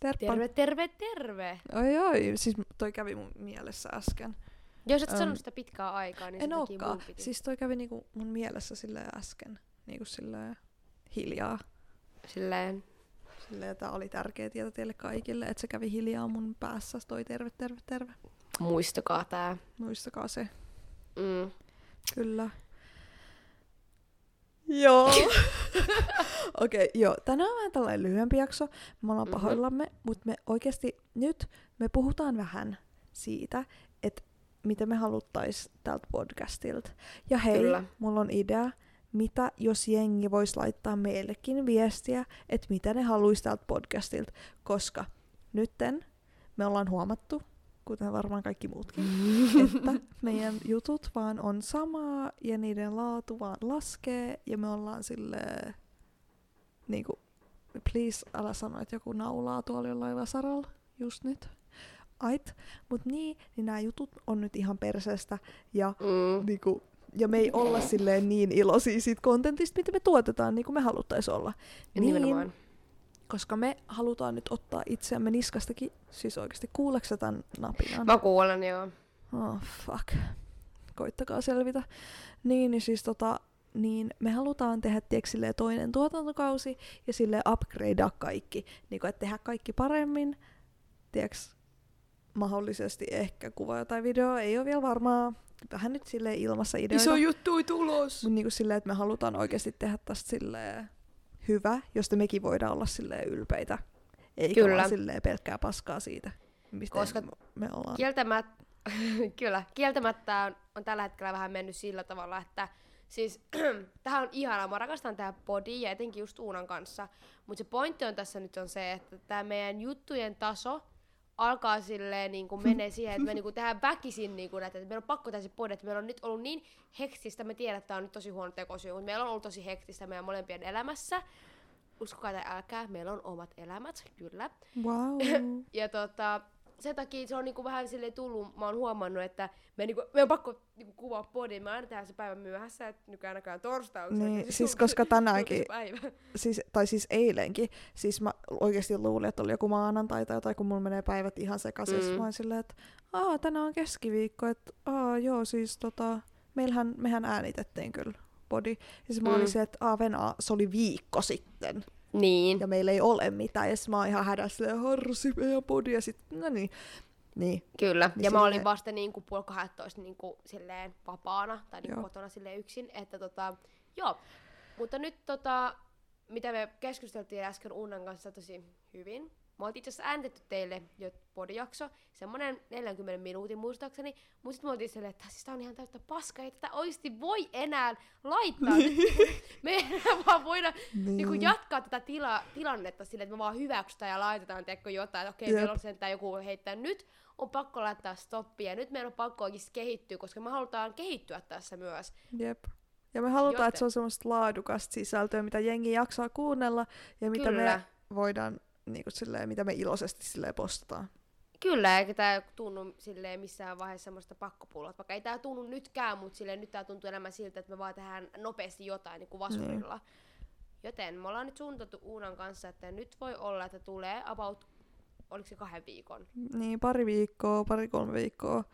Terppa. Terve, terve, terve! Oi oi, siis toi kävi mun mielessä äsken. Jos et sanonut sitä pitkää aikaa, niin en sen mun piti. Siis toi kävi niinku mun mielessä silleen äsken. Niinku silleen hiljaa. Silleen, Silleen, että oli tärkeä tieto teille kaikille, että se kävi hiljaa mun päässä. Toi terve, terve, terve. muistakaa tää. Muistakaa se. Mm. Kyllä. Joo. Okei, okay, joo. Tänään on vähän tällainen lyhyempi jakso. Me ollaan Mhm. mm-hmm. pahoillamme, mutta me oikeasti nyt me puhutaan vähän siitä, että mitä me haluttais tältä podcastilta. Ja hei. Kyllä. mulla on idea, mitä jos jengi voisi laittaa meillekin viestiä, että mitä ne haluaisi tältä podcastilta, koska nytten me ollaan huomattu, kuten varmaan kaikki muutkin, että meidän jutut vaan on samaa ja niiden laatu vaan laskee ja me ollaan silleen niinku, please älä sano, että joku naulaa tuolla jollain vasaralla just nyt. Ait, mut niin, niin nämä jutut on nyt ihan perseestä ja Mm. niinku, ja me ei olla silleen niin iloisia siitä kontentista, mitä me tuotetaan, niin kuin me haluttais olla. Ja nimenomaan. Koska me halutaan nyt ottaa itseämme niskastakin, siis oikeasti kuuleeko sä tämän napinan? Mä kuulen, joo. Oh, fuck. Koittakaa selvitä. Niin, niin siis tota, niin me halutaan tehdä tiedätkö, silleen toinen tuotantokausi ja sille upgradea kaikki. Niin kuin, että tehdä kaikki paremmin. Tiedätkö, mahdollisesti ehkä kuva tai video, ei ole vielä varmaa. Vähän nyt sille ilmassa ideoita. juttui tulos! Mutta niinku silleen, että me halutaan oikeasti tehdä tästä silleen hyvä, josta mekin voidaan olla silleen ylpeitä. Eikä Kyllä. vaan silleen pelkkää paskaa siitä, mistä Koska me ollaan. Kieltämättä, kyllä, kieltämättä on, on tällä hetkellä vähän mennyt sillä tavalla, että siis tähän on ihanaa, mä rakastan tää podi ja etenkin just Uunan kanssa, mutta se pointti on tässä nyt on se, että tämä meidän juttujen taso alkaa silleen niin kuin menee siihen, että me niin kuin tehdään väkisin niin kuin näitä, että meillä on pakko tehdä se podi, että meillä on nyt ollut niin hektistä, me tiedän, että tämä on nyt tosi huono tekosyy, mutta meillä on ollut tosi hektistä meidän molempien elämässä, uskokaa tai älkää, meillä on omat elämät, kyllä. Wow. Ja tota, sen takia se on niinku vähän silleen tullut, mä oon huomannut, että me, niinku, me on pakko niinku kuvaa podin, me aina tehdään se päivän myöhässä, että nykyään on se Niin, oikeasti siis julkis- koska tänäänkin- siis, tai siis eilenkin, siis mä oikeasti luulin, että oli joku maanantai tai jotain, kun mulla menee päivät ihan sekaisin. Mm. Mm. Mä oon silleen, että aa, tänään on keskiviikko, että aa, joo, siis tota, meillähän, mehän äänitettiin kyllä podi. Ja siis mä Mm. olin se, että aa, Venä, se oli viikko sitten. Niin, ja meillä ei ole mitään, ja mä oon ihan hädässä silleen, harsi meidän podi, ja sit, no niin, niin, kyllä. Niin ja mä silleen- olin vasta niinku puoli 12 niinku silleen vapaana, tai Joo. kotona silleen yksin, että tota, joo. Mutta nyt tota, mitä me keskusteltiin äsken Unnan kanssa tosi hyvin. Me oltiin itse asiassa äänitetty teille jo podijakso, semmonen 40 minuutin muistaakseni, mutta sitten me oltiin silleen, että siis tää on ihan täyttä paskaa, ei tätä oikeasti voi enää laittaa. Nyt me ei enää vaan voida niin. niin jatkaa tätä tila, tilannetta silleen, että me vaan hyväksytään ja laitetaan tiedätkö, jotain, että okei, Jep. meillä on sentään joku heittää. Nyt on pakko laittaa stoppia ja nyt meidän on pakko oikeasti kehittyä, koska me halutaan kehittyä tässä myös. Jep. Ja me halutaan, Joten- että se on semmoista laadukasta sisältöä, mitä jengi jaksaa kuunnella, ja mitä Kyllä. me voidaan, niin kuin silleen, mitä me iloisesti silleen postataan. Kyllä, eikä tämä tunnu silleen missään vaiheessa semmoista pakkopullaa. Vaikka ei tämä tunnu nytkään, mutta silleen nyt tämä tuntuu enemmän siltä, että me vaan tehdään nopeasti jotain niin kuin vasurilla. Joten me ollaan nyt suunniteltu Uunan kanssa, että nyt voi olla, että tulee about, oliko se kahden viikon? Niin, pari viikkoa, pari kolme viikkoa,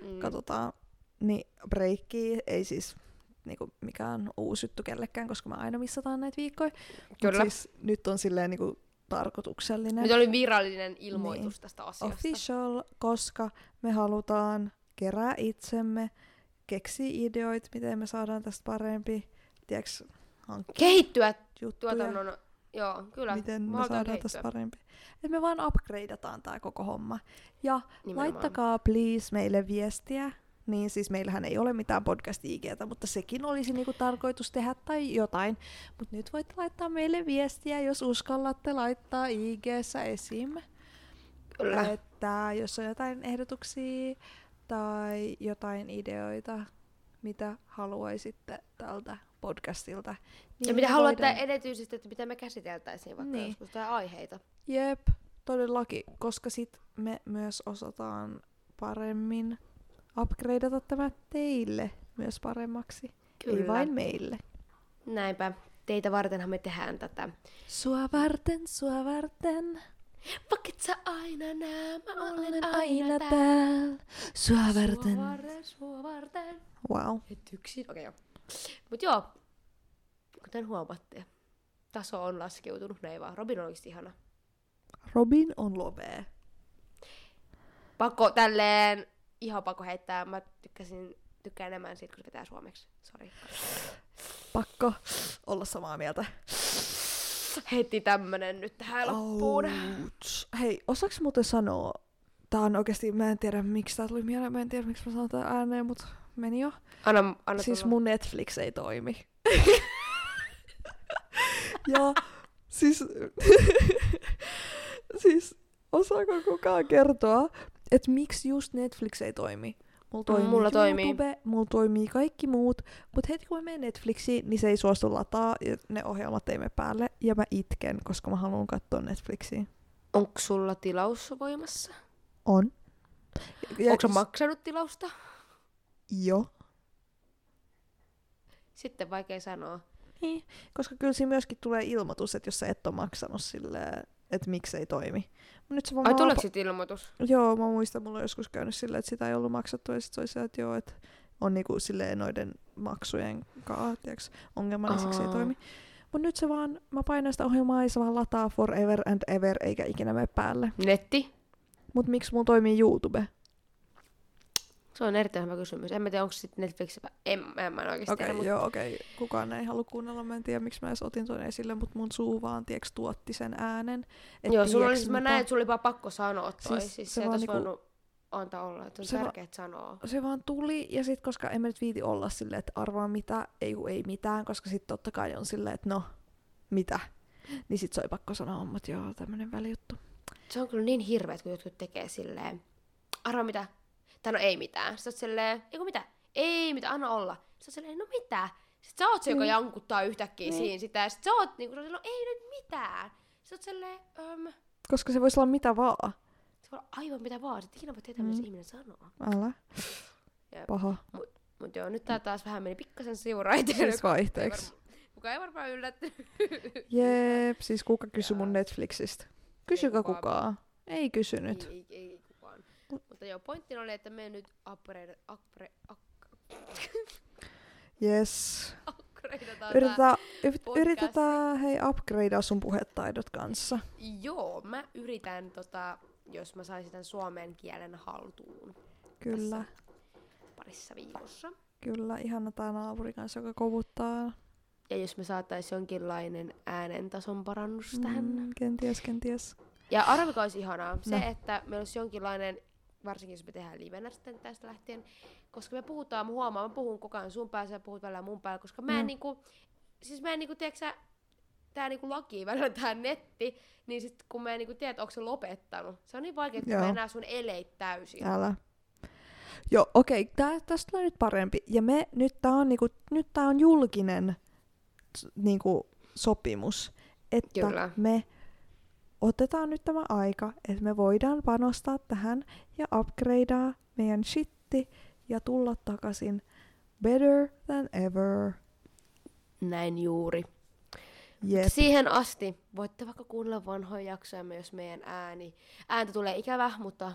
Mm. katsotaan. Niin, breikki ei siis niinku, mikään uusi juttu kellekään, koska me aina missataan näitä viikkoja. Mut Kyllä. siis nyt on silleen niinku, tarkoituksellinen. Nyt oli virallinen ilmoitus Niin. tästä asiasta. official, koska me halutaan kerää itsemme, keksiä ideoita, miten me saadaan tästä parempi, hankkia Kehittyä juttuja, tuotannon, joo, kyllä. miten me saadaan kehittyä. tästä parempi. Että me vaan upgradeataan tää koko homma. Ja Nimenomaan. laittakaa please meille viestiä. Niin siis meillähän ei ole mitään podcast IGtä, mutta sekin olisi niinku tarkoitus tehdä tai jotain. Mutta nyt voitte laittaa meille viestiä, jos uskallatte laittaa IGssä esim. Kyllä. Että jos on jotain ehdotuksia tai jotain ideoita, mitä haluaisitte tältä podcastilta. Niin ja mitä haluatte voidaan- erityisesti, että mitä me käsiteltäisiin vaikka niin. joskus tai aiheita. Jep, todellakin, koska sit me myös osataan paremmin upgradeata tämä teille myös paremmaksi. Ei Kyllä. vain meille. Näinpä. Teitä vartenhan me tehdään tätä. Sua varten, sua varten. Et sä aina näe, mä olen Olen aina, aina täällä. täällä, sua varten. Sua varten, sua varten. Wow. Et yksin, okei okay, joo. Mut joo, kuten huomaatte, taso on laskeutunut, näin vaan. Robin on oikeesti ihana. Robin on lovee. Pakko tälleen, ihan pakko heittää, mä tykkäsin, tykkään enemmän siitä, kun se vetää suomeksi. Sori. Pakko olla samaa mieltä. Heti tämmönen nyt tähän loppuun. Ouch. Hei, osaks muuten sanoa, tää on oikeesti, mä en tiedä miksi tää tuli mieleen, mä en tiedä miksi mä sanon tää ääneen, mut meni jo. Anna, anna Siis tulla. mun Netflix ei toimi. ja siis, siis osaako kukaan kertoa, että miksi just Netflix ei toimi? Mulla toimii mulla toimii. YouTube, mulla toimii kaikki muut, mutta heti kun mä menen Netflixiin, niin se ei suostu lataa, ja ne ohjelmat ei mene päälle, ja mä itken, koska mä haluan katsoa Netflixiä. Onko sulla tilaus voimassa? On. Ja, Onko sä maksanut tilausta? Joo. Sitten vaikea sanoa. Niin, koska kyllä siinä myöskin tulee ilmoitus, että jos sä et ole maksanut silleen, että miksi ei toimi. Nyt se vaan Ai tuleeko sit ilmoitus? Joo, mä muistan, mulla on joskus käynyt silleen, että sitä ei ollut maksettu, ja sit se oli se, että joo, että on niinku silleen noiden maksujen tiiäks, ongelma, niin siksi ei toimi. Mut nyt se vaan, mä painan sitä ohjelmaa, ja se vaan lataa forever and ever, eikä ikinä mene päälle. Netti? Mut miksi mulla toimii YouTube? Se on erittäin hyvä kysymys. En mä tiedä, onko sitten Netflix... En, en, mä en oikeasti Okei, tiedä, okay, mutta joo, okei. Okay. Kukaan ei halua kuunnella, mä en tiedä, miksi mä edes otin ton esille, mutta mun suu vaan, tiiäks, tuotti sen äänen. Et Joo, sulla oli, siis, mä mitä- näin, että sulla oli vaan pakko sanoa toi. Siis Siis, se se, vaan niinku- voinut antaa olla, että on se va- tärkeää sanoa. se vaan tuli, ja sit koska en mä nyt viiti olla silleen, että arvaa mitä, ei kun ei mitään, koska sit totta kai on silleen, että no, mitä. Niin sit se oli pakko sanoa, mutta joo, tämmönen välijuttu. Se on kyllä niin hirveet, kun jotkut tekee silleen, arva mitä? Tai no ei mitään. Sitten oot silleen, ei kun mitä? Ei mitä, anna olla. Sitten oot silleen, no mitä? Sitten sä oot se, joka Niin. jankuttaa yhtäkkiä Niin. siinä sitä. Ja sit sä oot niinku, no ei nyt mitään. Sitten oot silleen, öm, Koska se voisi olla mitä vaan. se voi olla aivan mitä vaan. Sitten ikinä voi tietää, mitä Mm. se ihminen sanoo. Älä. Jep. Paha. Mut joo, nyt tää taas vähän meni pikkasen siuraiteen. Siis vaihteeksi. Kuka ei varmaan yllätty. Jep, siis kuka kysyi mun. Netflixistä? Kysykö kukaan. Ei kysynyt. Ei, ei, ei. Mutta joo, pointtina oli, että me nyt upgrade, upgrade, Yes. upgradeataan. Yritetään, yritetään hei upgradea sun puhetaidot kanssa. Joo, mä yritän, tota, jos mä saisin tämän suomen kielen haltuun Kyllä, parissa viikossa. kyllä. Ihana tää naapuri kanssa, joka kovuttaa. Ja jos me saatais jonkinlainen äänentason parannus tähän. Mm, kenties, kenties. Ja arvika olisi ihanaa se, No. että meillä olisi jonkinlainen, varsinkin jos me tehdään livenä sitten tästä lähtien, koska me puhutaan, mä huomaan, mä puhun koko ajan sun päässä ja puhut välillä mun päällä, koska mä en Mm. niinku, siis mä en niinku, tiedätkö sä, tää niinku laki, välillä tää netti, niin sit kun mä en niinku tiedä, että onko se lopettanut, se on niin vaikea, että Joo. mä en näe sun eleit täysin. Älä. Joo, okei, okay, tästä tulee nyt parempi. Ja me, nyt tää on, niinku, nyt tää on julkinen niinku, sopimus, että Kyllä. me otetaan nyt tämä aika, että me voidaan panostaa tähän ja upgradea meidän shitti ja tulla takaisin better than ever. Näin juuri. Jep. Siihen asti voitte vaikka kuunnella vanhoja jaksoja, jos meidän ääni, ääntä tulee ikävä, mutta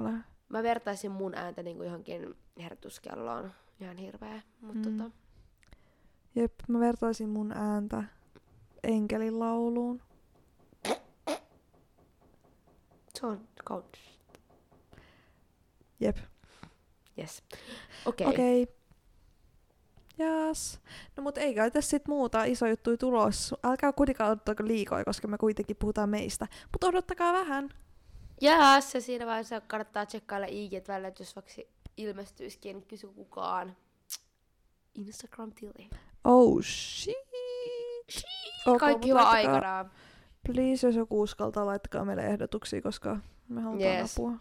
Älä. mä vertaisin mun ääntä niinku johonkin hertuskelloon. Ihan hirveä, mutta Mm. tota, Jep, mä vertaisin mun ääntä enkelin lauluun. se on kaunis. Jep. Yes. Okei. Okay. Okay. Jas. No mut ei kai tässä sit muuta iso juttu tulos. Älkää kuitenkaan odottako liikoja, koska me kuitenkin puhutaan meistä. Mutta odottakaa vähän. Ja se siinä vaiheessa kannattaa tsekkailla IG välillä, että jos vaikka ilmestyisikin, niin kysy kukaan. Instagram-tili. Oh shit. Ok, Kaikki mut hyvä aikanaan. Please, jos joku uskaltaa, laittakaa meille ehdotuksia, koska me halutaan Yes. apua.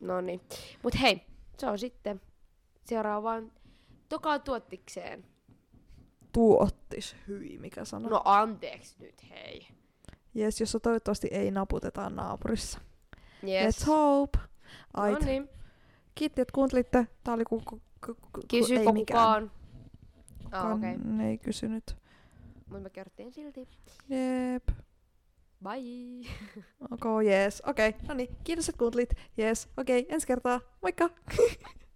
No niin. Mut hei, se on sitten seuraavaan tokaan tuottikseen. Tuottis hyi, mikä sana. No anteeksi nyt, hei. Jes, jossa toivottavasti ei naputetaan naapurissa. Yes. Let's hope. Ait. No niin. Kiitti, että kuuntelitte. Tää oli ku, ku, ku, ku, ei mikään. kukaan? Ah, Kukaan okei. Okay. ei kysynyt. Mutta me kerrottiin silti. Jep. Bye! Ok, jees. Okei, okay. no niin. Kiitos, että kuuntelit. Jees. Okei, okay, ensi kertaa. Moikka!